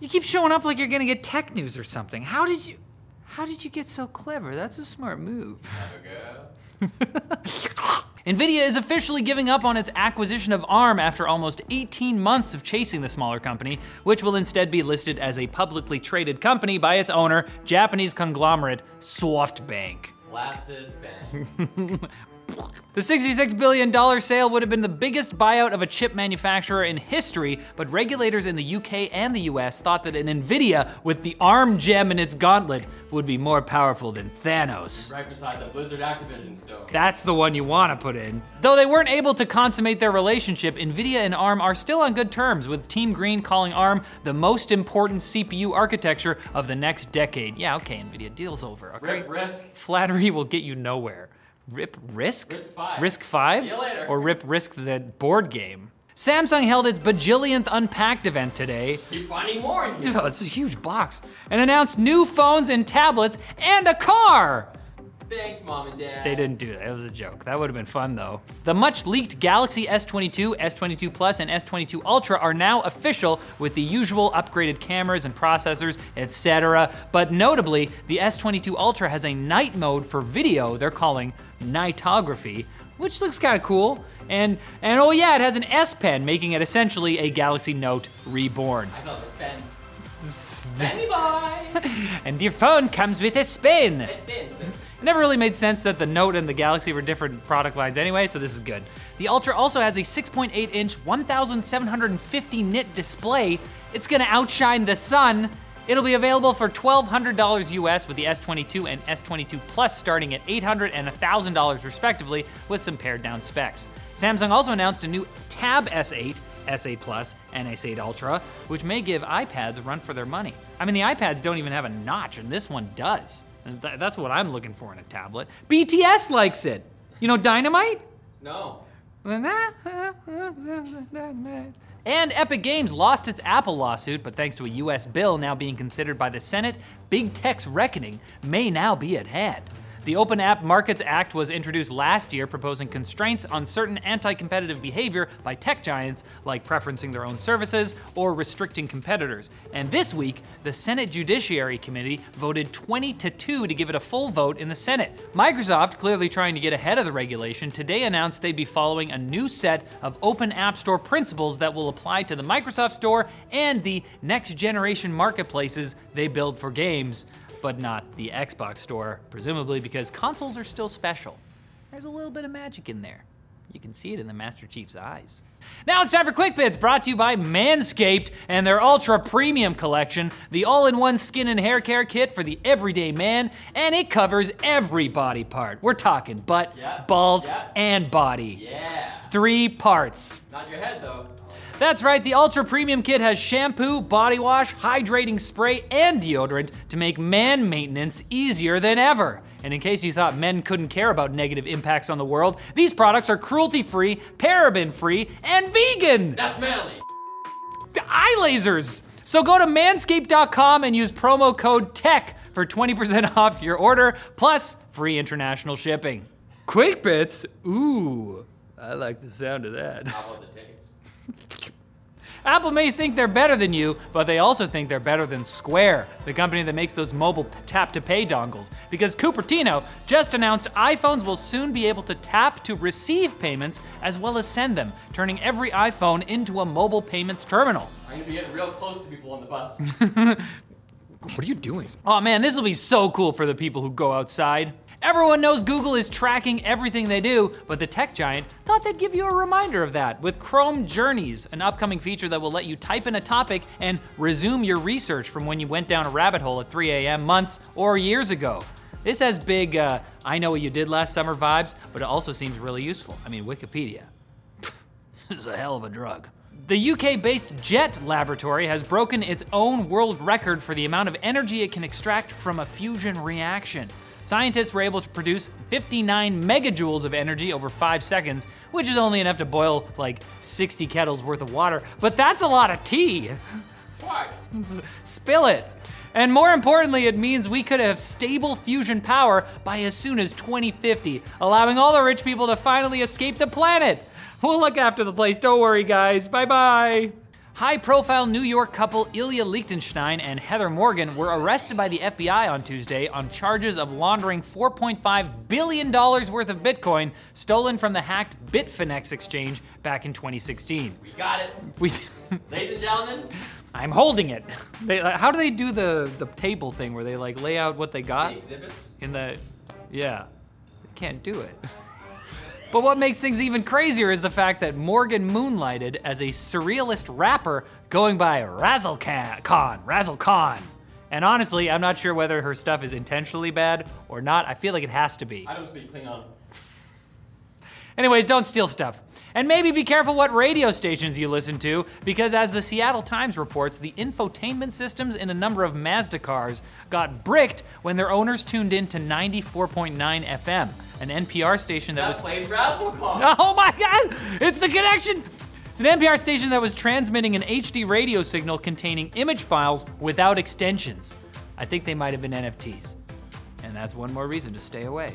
You keep showing up like you're gonna get tech news or something. How did you how did you get so clever? That's a smart move. Have a go. NVIDIA is officially giving up on its acquisition of ARM after almost 18 months of chasing the smaller company, which will instead be listed as a publicly traded company by its owner, Japanese conglomerate SoftBank. Flaccid bang. The $66 billion sale would have been the biggest buyout of a chip manufacturer in history, but regulators in the UK and the US thought that an Nvidia with the ARM gem in its gauntlet would be more powerful than Thanos. right beside the Blizzard Activision stove. That's the one you want to put in. Though they weren't able to consummate their relationship, Nvidia and ARM are still on good terms, with Team Green calling ARM the most important CPU architecture of the next decade. Yeah, okay, Nvidia, deal's over, okay? Rip Risk. Flattery will get you nowhere. Rip Risk? RISC-V. Risk 5? See you later. Or Rip Risk the board game? Samsung held its bajillionth Unpacked event today. Keep finding more. Oh, it's a huge box. And announced new phones and tablets and a car. Thanks, mom and dad. They didn't do that. It was a joke. That would have been fun though. The much leaked Galaxy S22, S22 Plus, and S22 Ultra are now official with the usual upgraded cameras and processors, etc. But notably, the S22 Ultra has a night mode for video they're calling nightography, which looks kind of cool. And and oh yeah, it has an S Pen, making it essentially a Galaxy Note reborn. I spin. Spenny boy. And your phone comes with a spin. It's been, sir. It never really made sense that the Note and the Galaxy were different product lines anyway, so this is good. The Ultra also has a 6.8 inch, 1,750 nit display. It's gonna outshine the sun. It'll be available for $1,200 US with the S22 and S22 Plus starting at $800 and $1,000 respectively with some pared down specs. Samsung also announced a new Tab S8, S8 Plus, and S8 Ultra, which may give iPads a run for their money. I mean, the iPads don't even have a notch, and this one does. Th- that's what I'm looking for in a tablet. BTS likes it. You know Dynamite? No. And Epic Games lost its Apple lawsuit, but thanks to a US bill now being considered by the Senate, big tech's reckoning may now be at hand. The Open App Markets Act was introduced last year, proposing constraints on certain anti competitive behavior by tech giants, like preferencing their own services or restricting competitors. And this week, the Senate Judiciary Committee voted 20 to 2 to give it a full vote in the Senate. Microsoft, clearly trying to get ahead of the regulation, today announced they'd be following a new set of Open App Store principles that will apply to the Microsoft Store and the next generation marketplaces they build for games but not the Xbox store, presumably because consoles are still special. There's a little bit of magic in there. You can see it in the Master Chief's eyes. Now it's time for Quick Bits, brought to you by Manscaped and their Ultra Premium Collection, the all in one skin and hair care kit for the everyday man, and it covers every body part. We're talking butt, Yeah. balls, Yeah. and body. Yeah. Three parts. Not your head, though. That's right, the Ultra Premium Kit has shampoo, body wash, hydrating spray, and deodorant to make man maintenance easier than ever. And in case you thought men couldn't care about negative impacts on the world, these products are cruelty free, paraben free, and vegan! That's manly. Eye lasers! So go to manscaped.com and use promo code TECH for 20% off your order, plus free international shipping. Quick Bits? Ooh, I like the sound of that. How about the taste? Apple may think they're better than you, but they also think they're better than Square, the company that makes those mobile tap to pay dongles. Because Cupertino just announced iPhones will soon be able to tap to receive payments as well as send them, turning every iPhone into a mobile payments terminal. I'm gonna be getting real close to people on the bus. What are you doing? Oh man, this will be so cool for the people who go outside. Everyone knows Google is tracking everything they do, but the tech giant thought they'd give you a reminder of that with Chrome Journeys, an upcoming feature that will let you type in a topic and resume your research from when you went down a rabbit hole at 3 a.m. months or years ago. This has big, uh, I know what you did last summer vibes, but it also seems really useful. I mean, Wikipedia. This is a hell of a drug. The UK based JET laboratory has broken its own world record for the amount of energy it can extract from a fusion reaction. Scientists were able to produce 59 megajoules of energy over five seconds, which is only enough to boil like 60 kettles worth of water, but that's a lot of tea. Why? Spill it. And more importantly, it means we could have stable fusion power by as soon as 2050, allowing all the rich people to finally escape the planet. We'll look after the place, don't worry, guys. Bye bye. High profile New York couple Ilya Lichtenstein and Heather Morgan were arrested by the FBI on Tuesday on charges of laundering $4.5 billion worth of Bitcoin stolen from the hacked Bitfinex exchange back in 2016. We got it. We, Ladies and gentlemen, I'm holding it. They, how do they do the, the table thing where they like lay out what they got the exhibits. in the. Yeah. They can't do it. But what makes things even crazier is the fact that Morgan moonlighted as a surrealist rapper going by Razzlekhan, Razzle Khan. And honestly, I'm not sure whether her stuff is intentionally bad or not. I feel like it has to be. I don't speak Klingon. Anyways, don't steal stuff. And maybe be careful what radio stations you listen to, because as the Seattle Times reports, the infotainment systems in a number of Mazda cars got bricked when their owners tuned in to 94.9 FM, an NPR station that That was. plays Razzle Oh my god! It's the connection! It's an NPR station that was transmitting an HD radio signal containing image files without extensions. I think they might have been NFTs. And that's one more reason to stay away.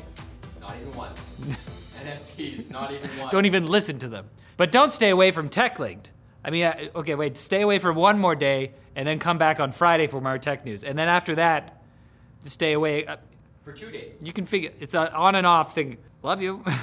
Not even once. NFTs, not even once. Don't even listen to them. But don't stay away from TechLinked. I mean, uh, okay, wait, stay away for one more day and then come back on Friday for more tech news. And then after that, just stay away. Uh, For two days. You can figure it's an on and off thing. Love you.